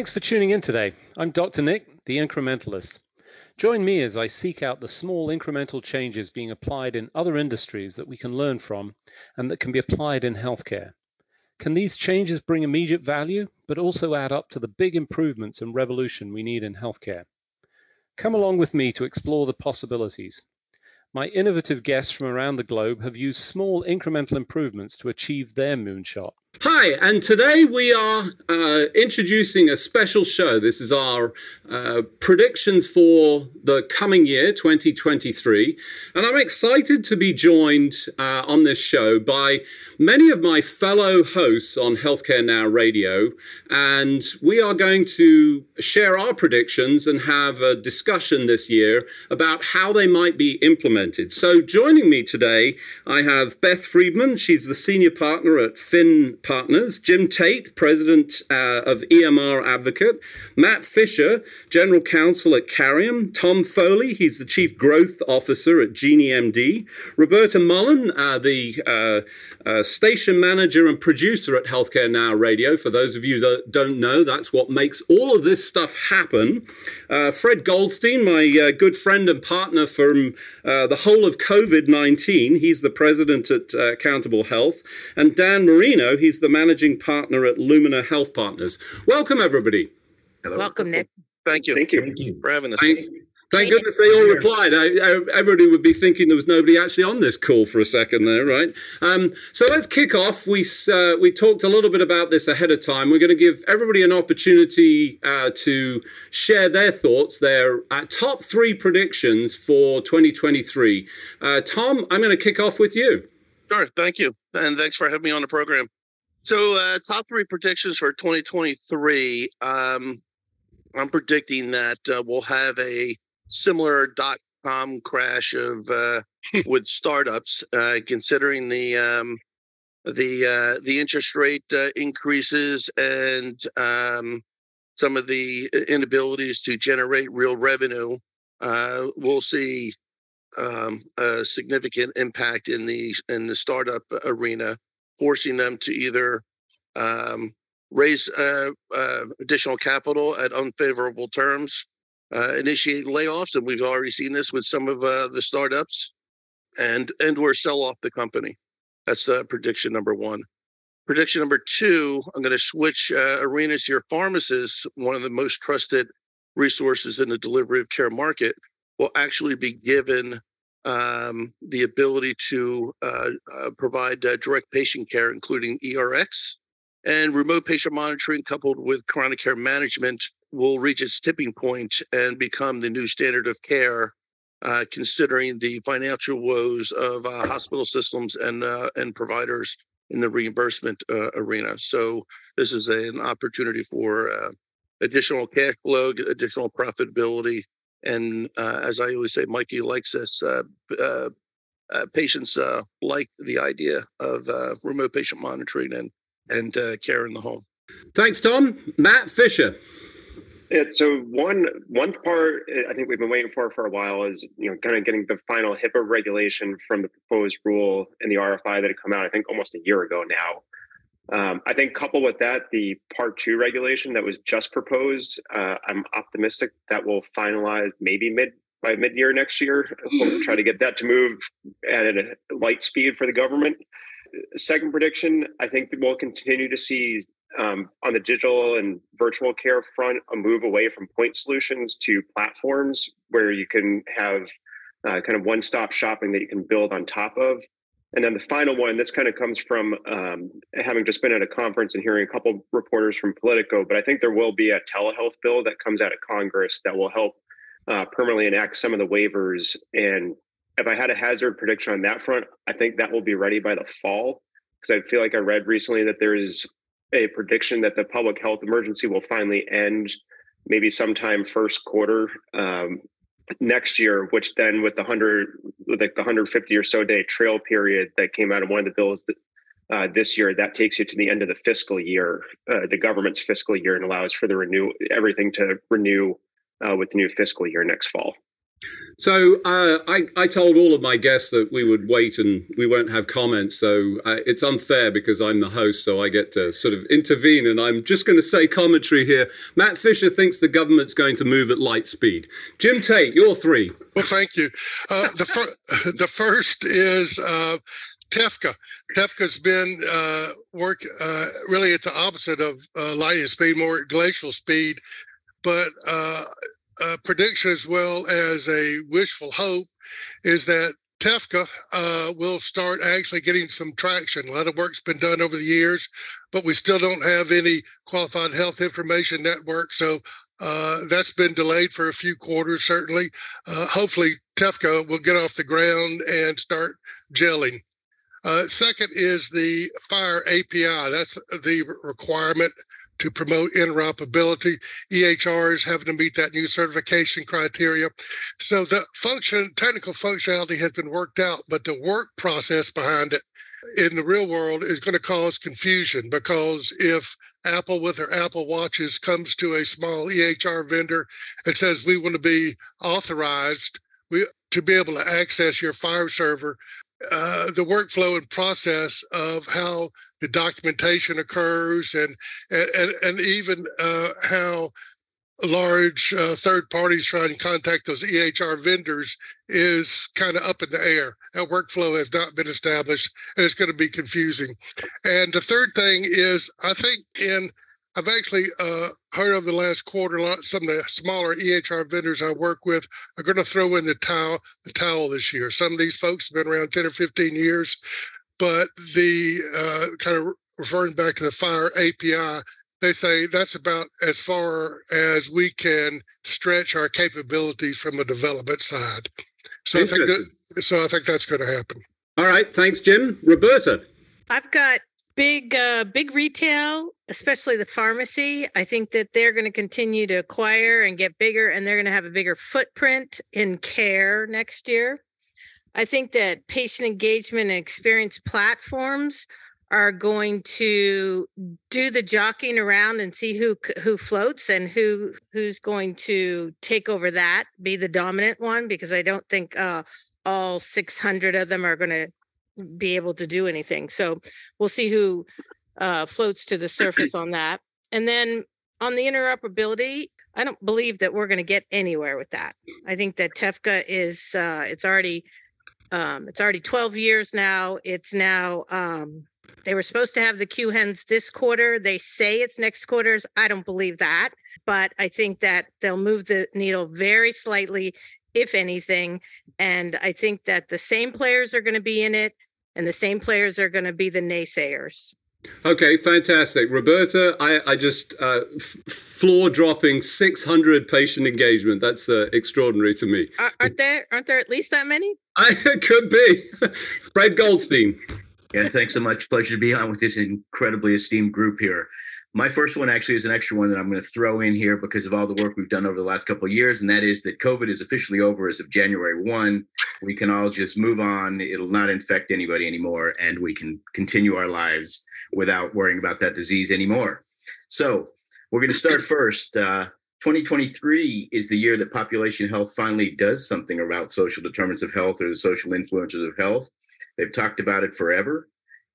Thanks for tuning in today. I'm Dr. Nick, the incrementalist. Join me as I seek out the small incremental changes being applied in other industries that we can learn from and that can be applied in healthcare. Can these changes bring immediate value, but also add up to the big improvements and revolution we need in healthcare? Come along with me to explore the possibilities. My innovative guests from around the globe have used small incremental improvements to achieve their moonshot. Hi, and today we are uh, introducing a special show. This is our uh, predictions for the coming year, 2023. And I'm excited to be joined uh, on this show by many of my fellow hosts on Healthcare Now Radio. And we are going to share our predictions and have a discussion this year about how they might be implemented. So joining me today, I have Beth Friedman. She's the senior partner at Finn partners Jim Tate, president uh, of EMR Advocate, Matt Fisher, general counsel at Carium, Tom Foley, he's the chief growth officer at Genie MD, Roberta Mullen, uh, the uh, uh, station manager and producer at Healthcare Now Radio. For those of you that don't know, that's what makes all of this stuff happen. Uh, Fred Goldstein, my uh, good friend and partner from the whole of COVID 19, he's the president at Accountable Health, and Dan Marino, he's the managing partner at Lumina Health Partners. Welcome, everybody. Hello. Welcome, Nick. Thank you. Thank you. Thank you for having us. Thank, thank goodness they all replied. I, I, everybody would be thinking there was nobody actually on this call for a second there, right? Um, so let's kick off. We uh, we talked a little bit about this ahead of time. We're going to give everybody an opportunity uh, to share their thoughts, their uh, top three predictions for 2023. Uh, Tom, I'm going to kick off with you. Sure. Thank you, and thanks for having me on the program. So, uh, top three predictions for 2023. Um, I'm predicting that uh, we'll have a similar dot com crash of uh, with startups, uh, considering the um, the uh, the interest rate uh, increases and um, some of the inabilities to generate real revenue. we'll see um, a significant impact in the in the startup arena forcing them to either um, raise uh, uh, additional capital at unfavorable terms, uh, initiate layoffs, and we've already seen this with some of uh, the startups, and and or sell off the company. That's uh, prediction number one. Prediction number two, I'm going to switch arenas here. Pharmacists, one of the most trusted resources in the delivery of care market, will actually be given um, the ability to uh, uh, provide uh, direct patient care, including ERX. And remote patient monitoring coupled with chronic care management will reach its tipping point and become the new standard of care, uh, considering the financial woes of uh, hospital systems and, uh, and providers in the reimbursement arena. So, this is a, an opportunity for additional cash flow, additional profitability, and uh, as I always say, Mikey likes this. Uh, uh, uh patients uh, like the idea of uh, remote patient monitoring and and care in the home. Thanks, Tom. Matt Fisher. Yeah, so one one part I think we've been waiting for for a while is you know kind of getting the final HIPAA regulation from the proposed rule and the RFI that had come out I think almost a year ago now. Um, I think coupled with that, the Part Two regulation that was just proposed, uh, I'm optimistic that will finalize maybe mid by mid year next year. We'll try to get that to move at a light speed for the government. Second prediction, I think we'll continue to see um, on the digital and virtual care front a move away from point solutions to platforms where you can have uh, kind of one stop shopping that you can build on top of. And then the final one, this kind of comes from um, having just been at a conference and hearing a couple reporters from Politico, but I think there will be a telehealth bill that comes out of Congress that will help uh, permanently enact some of the waivers. And if I had a hazard prediction on that front, I think that will be ready by the fall. Because I feel like I read recently that there is a prediction that the public health emergency will finally end maybe sometime first quarter um, next year, which then with the hundred, like the 150 or so day trail period that came out of one of the bills that, uh, this year, that takes you to the end of the fiscal year, uh, the government's fiscal year, and allows for the renew everything to renew uh, with the new fiscal year next fall. So uh, I, I told all of my guests that we would wait and we won't have comments. So uh, it's unfair because I'm the host, so I get to sort of intervene. And I'm just going to say commentary here. Matt Fisher thinks the government's going to move at light speed. Jim Tate, you're three. Well, thank you. Uh, the, fir- the first is uh, TEFCA. TEFCA's been uh, work uh, really at the opposite of lightning speed, more at glacial speed. But a prediction as well as a wishful hope is that TEFCA uh, will start actually getting some traction. A lot of work's been done over the years, but we still don't have any qualified health information network. So uh, that's been delayed for a few quarters, certainly. Uh, hopefully, TEFCA will get off the ground and start gelling. Uh, second is the FHIR API. That's the requirement to promote interoperability. EHRs having to meet that new certification criteria. So the function, technical functionality has been worked out, but the work process behind it in the real world is going to cause confusion because if Apple with their Apple Watches comes to a small EHR vendor and says we want to be authorized we, to be able to access your FHIR server, uh, the workflow and process of how the documentation occurs and and and even uh, how large uh, third parties try to contact those EHR vendors is kind of up in the air. That workflow has not been established and it's going to be confusing. And the third thing is, I think in I've actually uh, heard of the last quarter. Some of the smaller EHR vendors I work with are going to throw in the towel, the towel this year. Some of these folks have been around ten or fifteen years, but the uh, kind of referring back to the FHIR API, they say that's about as far as we can stretch our capabilities from a development side. So I think that, so I think that's going to happen. All right, thanks, Jim. Roberta. I've got big uh, big retail especially the pharmacy i think that they're going to continue to acquire and get bigger and they're going to have a bigger footprint in care next year. I think that patient engagement and experience platforms are going to do the jockeying around and see who who floats and who who's going to take over that be the dominant one because i don't think uh, all 600 of them are going to be able to do anything. So we'll see who uh, floats to the surface on that. And then on the interoperability, I don't believe that we're going to get anywhere with that. I think that TEFCA is uh, it's already um, it's already 12 years now. It's now um, they were supposed to have the QHINs this quarter. They say it's next quarter's. I don't believe that, but I think that they'll move the needle very slightly if anything. And I think that the same players are going to be in it and the same players are going to be the naysayers. Okay, fantastic. Roberta, I, I just uh, f- floor dropping 600 patient engagement. That's uh, extraordinary to me. Are, aren't there aren't there at least that many? I could be. Fred Goldstein. Yeah, thanks so much. Pleasure to be on with this incredibly esteemed group here. My first one actually is an extra one that I'm going to throw in here because of all the work we've done over the last couple of years, and that is that COVID is officially over as of January 1. We can all just move on. It'll not infect anybody anymore, and we can continue our lives without worrying about that disease anymore. So we're going to start first. Uh, 2023 is the year that population health finally does something about social determinants of health or the social influences of health. They've talked about it forever.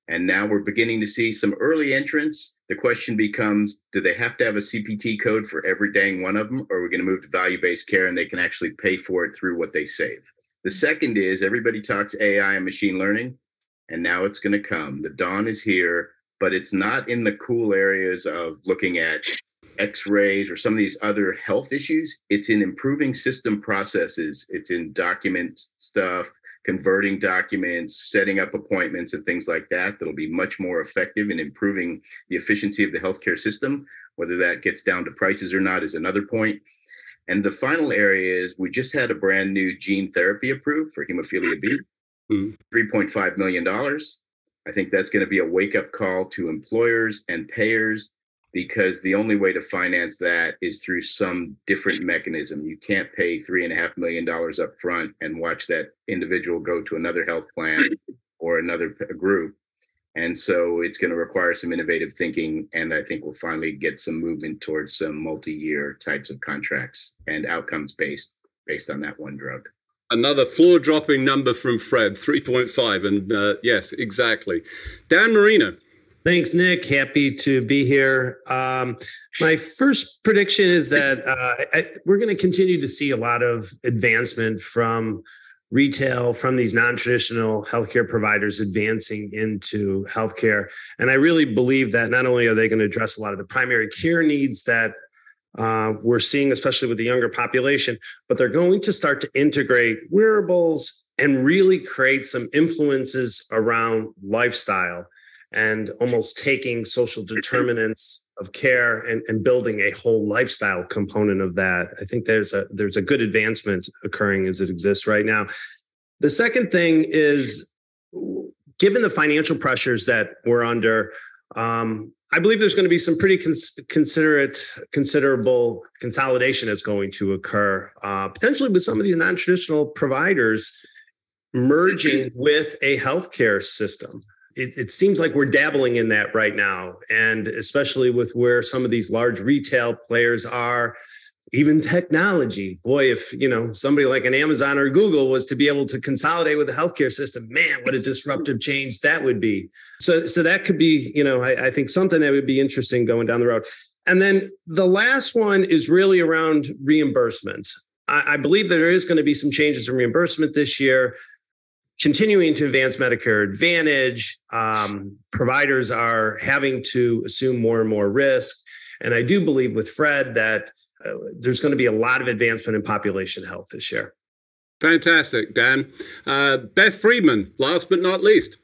And now we're beginning to see some early entrants. The question becomes do they have to have a CPT code for every dang one of them, or are we going to move to value based care and they can actually pay for it through what they save? The second is everybody talks AI and machine learning, and now it's going to come. The dawn is here, but it's not in the cool areas of looking at x rays or some of these other health issues. It's in improving system processes, it's in document stuff, converting documents, setting up appointments, and things like that that'll be much more effective in improving the efficiency of the healthcare system. Whether that gets down to prices or not is another point. And the final area is we just had a brand new gene therapy approved for hemophilia B, mm-hmm. $3.5 million. I think that's going to be a wake up call to employers and payers because the only way to finance that is through some different mechanism. You can't pay three and a half million dollars up front and watch that individual go to another health plan or another group. And so it's going to require some innovative thinking. And I think we'll finally get some movement towards some multi year types of contracts and outcomes based based on that one drug. Another floor dropping number from Fred, 3.5. And uh, yes, exactly. Dan Marino. Thanks, Nick. Happy to be here. Um, my first prediction is that uh, I, we're going to continue to see a lot of advancement from retail, from these non traditional healthcare providers advancing into healthcare. And I really believe that not only are they going to address a lot of the primary care needs that uh, we're seeing, especially with the younger population, but they're going to start to integrate wearables and really create some influences around lifestyle and almost taking social determinants of care and, and building a whole lifestyle component of that. I think there's a there's a good advancement occurring as it exists right now. The second thing is given the financial pressures that we're under, um, I believe there's going to be some pretty cons- considerate, considerable consolidation that's going to occur, uh, potentially with some of these non-traditional providers merging with a healthcare system it, it, seems like we're dabbling in that right now. And especially with where some of these large retail players are, even technology. Boy, if you know somebody like an Amazon or Google was to be able to consolidate with the healthcare system, man, what a disruptive change that would be. So, so that could be, you know, I, I think something that would be interesting going down the road. And then the last one is really around reimbursement. I, I believe there is going to be some changes in reimbursement this year continuing to advance Medicare Advantage. Um, providers are having to assume more and more risk. And I do believe with Fred that uh, there's going to be a lot of advancement in population health this year. Fantastic, Dan. Uh, Beth Friedman, last but not least.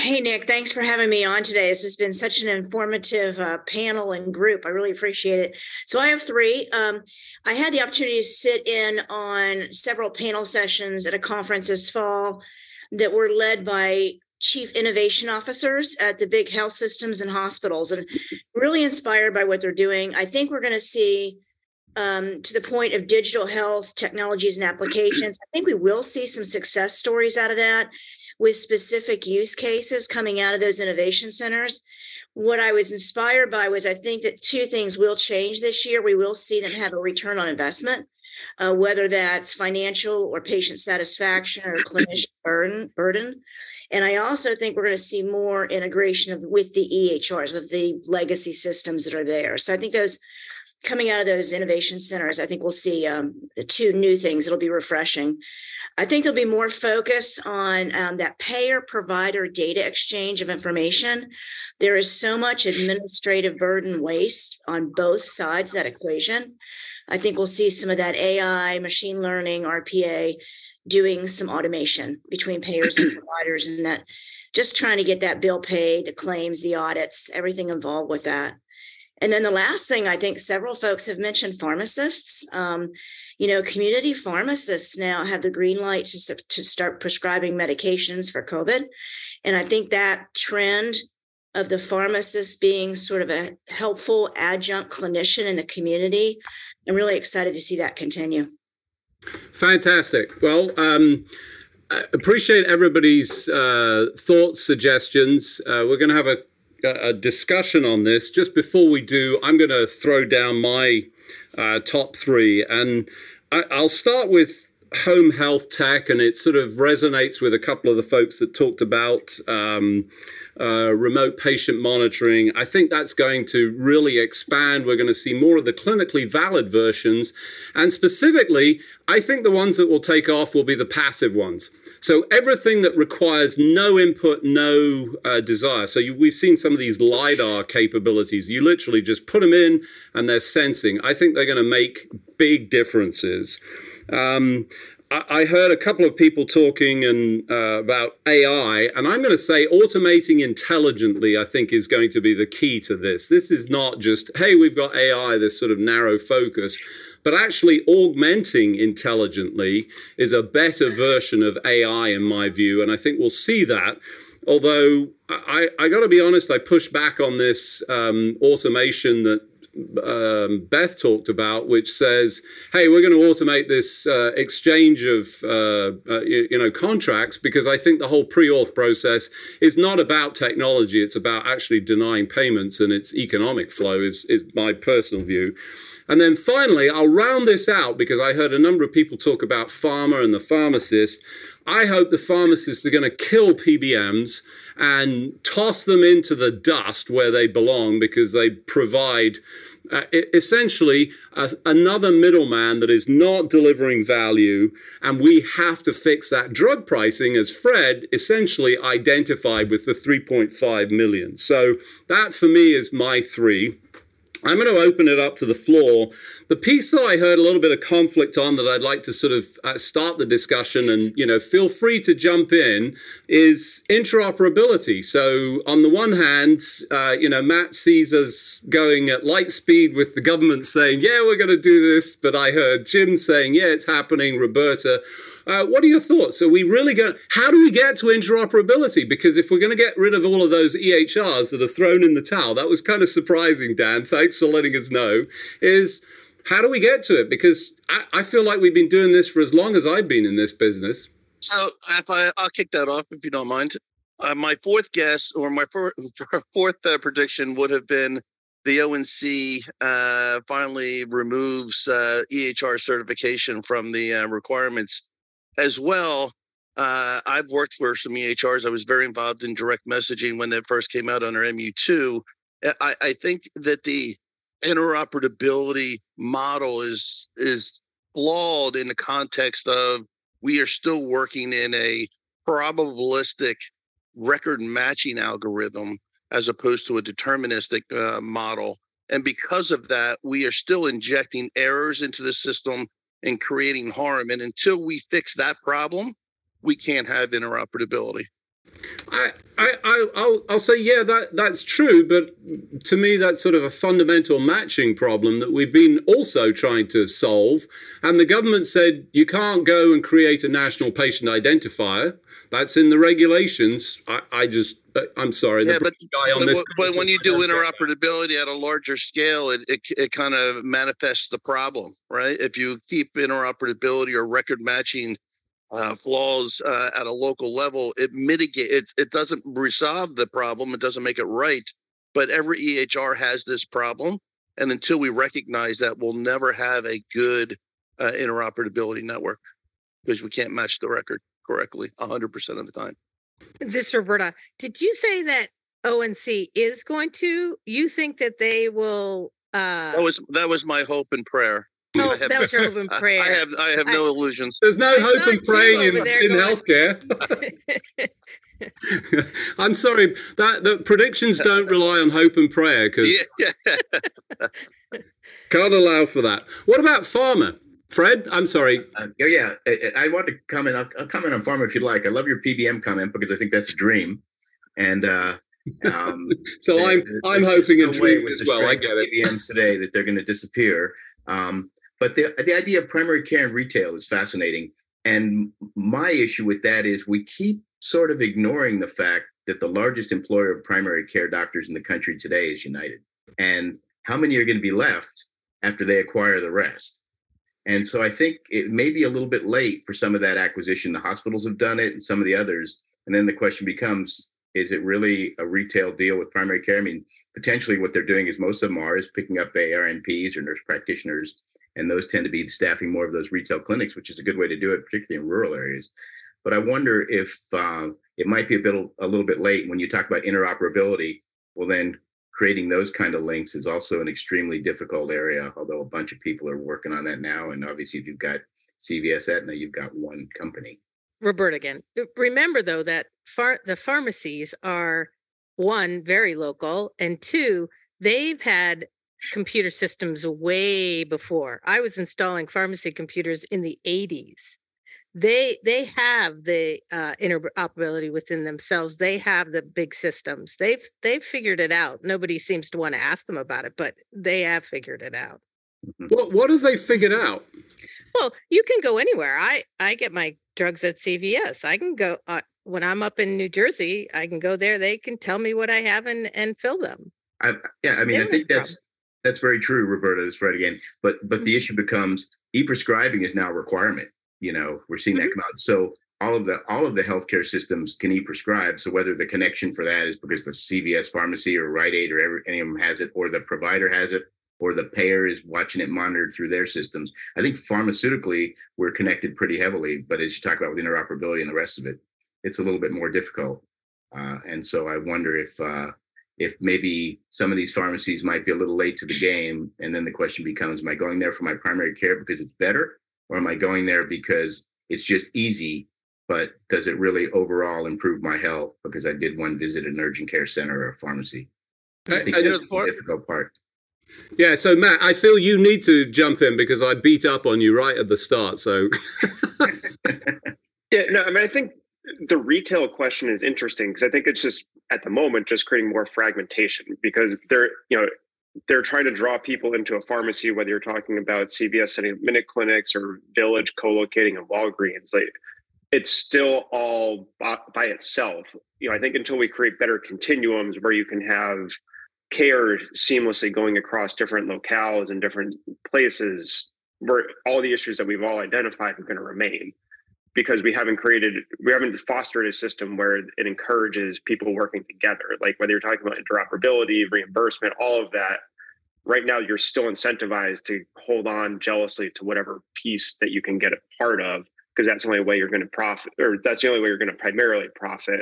Hey, Nick, thanks for having me on today. This has been such an informative uh, panel and group. I really appreciate it. So, I have three. Um, I had the opportunity to sit in on several panel sessions at a conference this fall that were led by chief innovation officers at the big health systems and hospitals, and really inspired by what they're doing. I think we're going to see. Um, to the point of digital health technologies and applications. I think we will see some success stories out of that with specific use cases coming out of those innovation centers. What I was inspired by was I think that two things will change this year. We will see them have a return on investment, uh, whether that's financial or patient satisfaction or clinician burden, burden. And I also think we're going to see more integration of, with the EHRs, with the legacy systems that are there. So I think those coming out of those innovation centers, I think we'll see um, two new things. It'll be refreshing. I think there'll be more focus on um, that payer provider data exchange of information. There is so much administrative burden waste on both sides of that equation. I think we'll see some of that AI, machine learning, RPA doing some automation between payers and providers and that just trying to get that bill paid, the claims, the audits, everything involved with that. And then the last thing I think several folks have mentioned pharmacists. Um, you know, community pharmacists now have the green light to, to start prescribing medications for COVID. And I think that trend of the pharmacist being sort of a helpful adjunct clinician in the community, I'm really excited to see that continue. Fantastic. Well, um, I appreciate everybody's uh, thoughts, suggestions. Uh, we're going to have a a discussion on this. Just before we do, I'm going to throw down my uh, top three, and I, I'll start with home health tech, and it sort of resonates with a couple of the folks that talked about um, uh, remote patient monitoring. I think that's going to really expand. We're going to see more of the clinically valid versions. And specifically, I think the ones that will take off will be the passive ones. So everything that requires no input, no uh, desire. So you, we've seen some of these LiDAR capabilities. You literally just put them in and they're sensing. I think they're going to make big differences. Um, I heard a couple of people talking and uh, about AI, and I'm going to say automating intelligently. I think is going to be the key to this. This is not just hey, we've got AI, this sort of narrow focus, but actually augmenting intelligently is a better version of AI in my view, and I think we'll see that. Although I, I got to be honest, I push back on this um, automation that um, Beth talked about, which says, "Hey, we're going to automate this uh, exchange of uh, uh, you, you, know contracts because I think the whole pre-auth process is not about technology; it's about actually denying payments and its economic flow." Is is my personal view. And then finally, I'll round this out because I heard a number of people talk about pharma and the pharmacist. I hope the pharmacists are going to kill PBMs and toss them into the dust where they belong because they provide uh, essentially another middleman that is not delivering value. And we have to fix that drug pricing, as Fred essentially identified with the 3.5 million. So that for me is my three. I'm going to open it up to the floor. The piece that I heard a little bit of conflict on that I'd like to sort of uh, start the discussion and, you know, feel free to jump in is interoperability. So, on the one hand, uh, you know, Matt sees us going at light speed with the government saying, yeah, we're going to do this. But I heard Jim saying, yeah, it's happening. Roberta, uh, what are your thoughts? Are we really going? How do we get to interoperability? Because if we're going to get rid of all of those EHRs that are thrown in the towel, that was kind of surprising, Dan. Thanks for letting us know. Is how do we get to it? Because I, I feel like we've been doing this for as long as I've been in this business. So if I, I'll kick that off if you don't mind. Uh, my fourth guess or my fourth uh, prediction would have been the ONC uh, finally removes uh, EHR certification from the uh, requirements as well, uh, I've worked for some EHRs. I was very involved in direct messaging when that first came out under MU2. I, I think that the interoperability model is is flawed in the context of we are still working in a probabilistic record matching algorithm as opposed to a deterministic uh, model. And because of that, we are still injecting errors into the system and creating harm. And until we fix that problem, we can't have interoperability. I, I, I'll, I'll say, yeah, that, that's true. But to me, that's sort of a fundamental matching problem that we've been also trying to solve. And the government said you can't go and create a national patient identifier. That's in the regulations. I, I just uh, I'm sorry. Yeah, but, but, but when you do interoperability at a larger scale, it, it, it kind of manifests the problem, right? If you keep interoperability or record matching uh, flaws uh, at a local level, it mitigate it. It doesn't resolve the problem. It doesn't make it right. But every EHR has this problem, and until we recognize that, we'll never have a good uh, interoperability network because we can't match the record correctly 100% of the time. This Roberta, did you say that ONC is going to? You think that they will? Uh, that was that was my hope and prayer. Oh, have, that was your hope prayer. I have I have no I, illusions. There's no I hope in praying in, in healthcare. I'm sorry that the predictions don't rely on hope and prayer because yeah. can't allow for that. What about pharma? Fred, I'm sorry. Uh, oh, yeah, I, I, want to comment. I'll, I'll, comment on pharma if you'd like. I love your PBM comment because I think that's a dream. And uh, um, so I'm I'm hoping a dream as well. I get it. PBMs today that they're going to disappear. Um, but the the idea of primary care and retail is fascinating. And my issue with that is we keep sort of ignoring the fact that the largest employer of primary care doctors in the country today is United. And how many are going to be left after they acquire the rest? And so I think it may be a little bit late for some of that acquisition. The hospitals have done it and some of the others. And then the question becomes is it really a retail deal with primary care? I mean, potentially what they're doing is most of them are is picking up ARNPs or nurse practitioners, and those tend to be staffing more of those retail clinics, which is a good way to do it, particularly in rural areas. But I wonder if uh, it might be a bit a little bit late when you talk about interoperability. Well, then creating those kind of links is also an extremely difficult area, although a bunch of people are working on that now. And obviously, if you've got CVS Aetna, you've got one company. Robert again. Remember, though, that far- the pharmacies are one, very local, and two, they've had computer systems way before. I was installing pharmacy computers in the 80s they they have the uh, interoperability within themselves. They have the big systems. They've they've figured it out. Nobody seems to want to ask them about it but they have figured it out. Mm-hmm. what what have they figured out? Well you can go anywhere. I i get my drugs at cvs i can go uh, when i'm up in new jersey i can go there they can tell me what i have and and fill them I, yeah i mean i think that's problem that's very true, Roberta. This right again. But but the issue becomes e-prescribing is now a requirement. You know, we're seeing that Mhm. come out. So all of the all of the healthcare systems can e-prescribe. So whether the connection for that is because the CVS pharmacy or Rite Aid or every, any of them has it, or the provider has it, or the payer is watching it monitored through their systems. I think pharmaceutically we're connected pretty heavily, but as you talk about with interoperability and the rest of it, it's a little bit more difficult. Uh, and so I wonder if uh, if maybe some of these pharmacies might be a little late to the game, and then the question becomes: Am I going there for my primary care because it's better, or am I going there because it's just easy? But does it really overall improve my health because I did one visit at an urgent care center or a pharmacy? I I- think I that's just- the difficult part. Yeah, so Matt, I feel you need to jump in because I beat up on you right at the start. So Yeah, no, I mean, I think the retail question is interesting because I think it's just at the moment just creating more fragmentation because they're, you know, they're trying to draw people into a pharmacy, whether you're talking about CVS setting up minute clinics or Village co-locating in Walgreens, like it's still all by, by itself. You know, I think until we create better continuums where you can have care seamlessly going across different locales and different places, where all the issues that we've all identified are going to remain because we haven't created we haven't fostered a system where it encourages people working together. Like whether you're talking about interoperability reimbursement all of that right now you're still incentivized to hold on jealously to whatever piece that you can get a part of because that's the only way you're going to profit or that's the only way you're going to primarily profit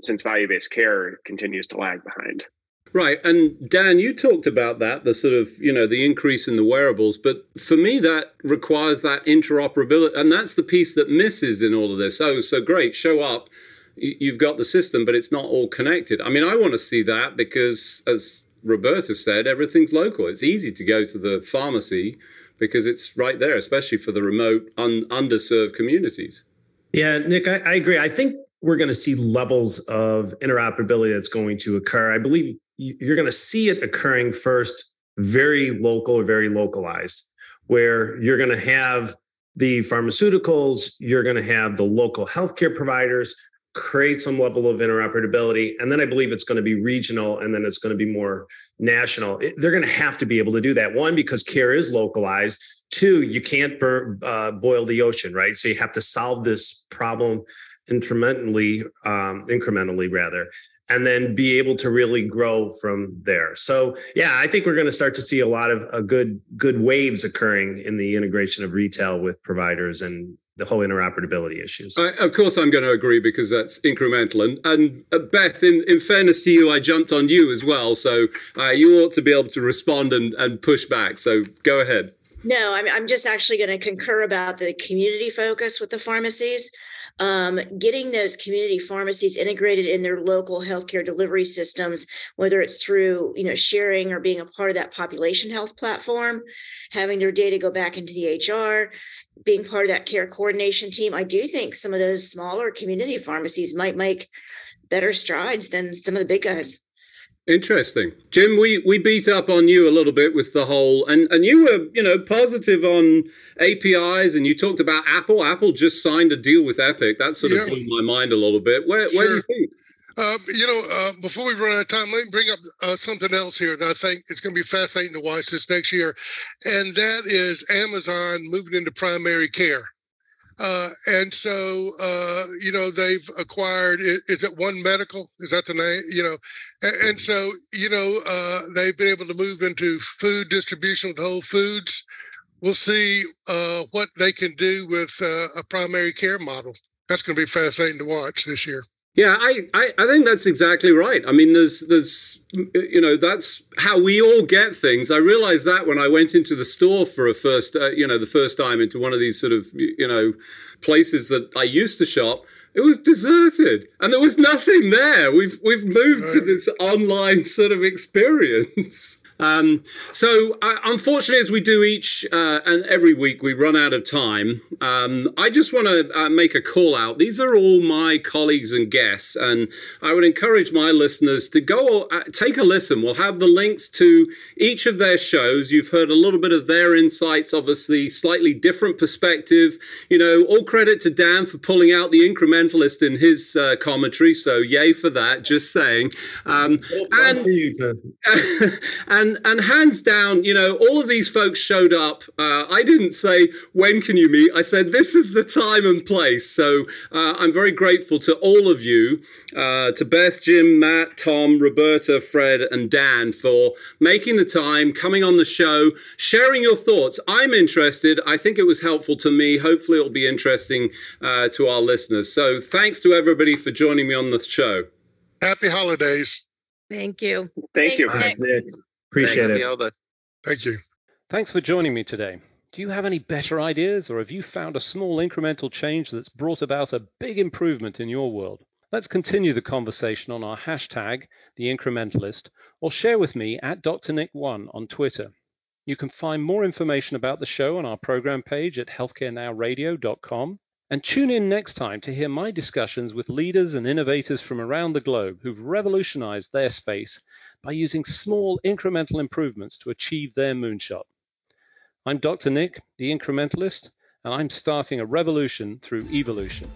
since value-based care continues to lag behind Right. And Dan, you talked about that, the sort of, you know, the increase in the wearables. But for me, that requires that interoperability. And that's the piece that misses in all of this. Oh, so great, show up. You've got the system, but it's not all connected. I mean, I want to see that because, as Roberta said, everything's local. It's easy to go to the pharmacy because it's right there, especially for the remote, un- underserved communities. Yeah, Nick, I, I agree. I think we're going to see levels of interoperability that's going to occur. I believe you're going to see it occurring first, very local or very localized, where you're going to have the pharmaceuticals, you're going to have the local healthcare providers create some level of interoperability. And then I believe it's going to be regional and then it's going to be more national. It- they're going to have to be able to do that. One, because care is localized. Two, you can't burn, uh, boil the ocean, right? So you have to solve this problem incrementally, um, incrementally rather, and then be able to really grow from there. So yeah, I think we're going to start to see a lot of uh, good good waves occurring in the integration of retail with providers and the whole interoperability issues. I, of course, I'm going to agree because that's incremental. And, and uh, Beth, in, in fairness to you, I jumped on you as well. So uh, you ought to be able to respond and, and push back. So go ahead. No, I'm, I'm just actually going to concur about the community focus with the pharmacies. Um, getting those community pharmacies integrated in their local healthcare delivery systems, whether it's through you know sharing or being a part of that population health platform, having their data go back into the HR, being part of that care coordination team. I do think some of those smaller community pharmacies might make better strides than some of the big guys. Interesting, Jim. We we beat up on you a little bit with the whole, and and you were you know positive on APIs, and you talked about Apple. Apple just signed a deal with Epic. That sort of Yeah. blew my mind a little bit. Where where do you think? Uh, you know, uh, before we run out of time, let me bring up uh, something else here that I think it's going to be fascinating to watch this next year, and that is Amazon moving into primary care. Uh, and so, uh, you know, they've acquired, is it One Medical? Is that the name? You know, and, and so, you know, uh, they've been able to move into food distribution with Whole Foods. We'll see uh, what they can do with uh, a primary care model. That's going to be fascinating to watch this year. Yeah, I, I, I think that's exactly right. I mean, there's there's you know that's how we all get things. I realized that when I went into the store for a first uh, you know the first time into one of these sort of you know places that I used to shop. It was deserted, and there was nothing there. We've we've moved to this online sort of experience. Um, so, uh, unfortunately, as we do each uh, and every week, we run out of time. Um, I just want to uh, make a call out. These are all my colleagues and guests, and I would encourage my listeners to go uh, take a listen. We'll have the links to each of their shows. You've heard a little bit of their insights, obviously, slightly different perspective. You know, all credit to Dan for pulling out the incrementalist in his uh, commentary. So, yay for that, just saying. Um, and for you to and and and hands down, you know, all of these folks showed up. Uh, I didn't say when can you meet. I said this is the time and place. So uh, I'm very grateful to all of you, uh, to Beth, Jim, Matt, Tom, Roberta, Fred, and Dan for making the time, coming on the show, sharing your thoughts. I'm interested. I think it was helpful to me. Hopefully, it'll be interesting uh, to our listeners. So thanks to everybody for joining me on the show. Happy holidays. Thank you. Thank you. Thanks, Nick. Appreciate Happy it. holiday. Thank you. Thanks for joining me today. Do you have any better ideas, or have you found a small incremental change that's brought about a big improvement in your world? Let's continue the conversation on our hashtag, The Incrementalist, or share with me at Dr. Nick1 on Twitter. You can find more information about the show on our program page at healthcarenowradio.com. And tune in next time to hear my discussions with leaders and innovators from around the globe who've revolutionized their space by using small incremental improvements to achieve their moonshot. I'm Dr. Nick, the incrementalist, and I'm starting a revolution through evolution.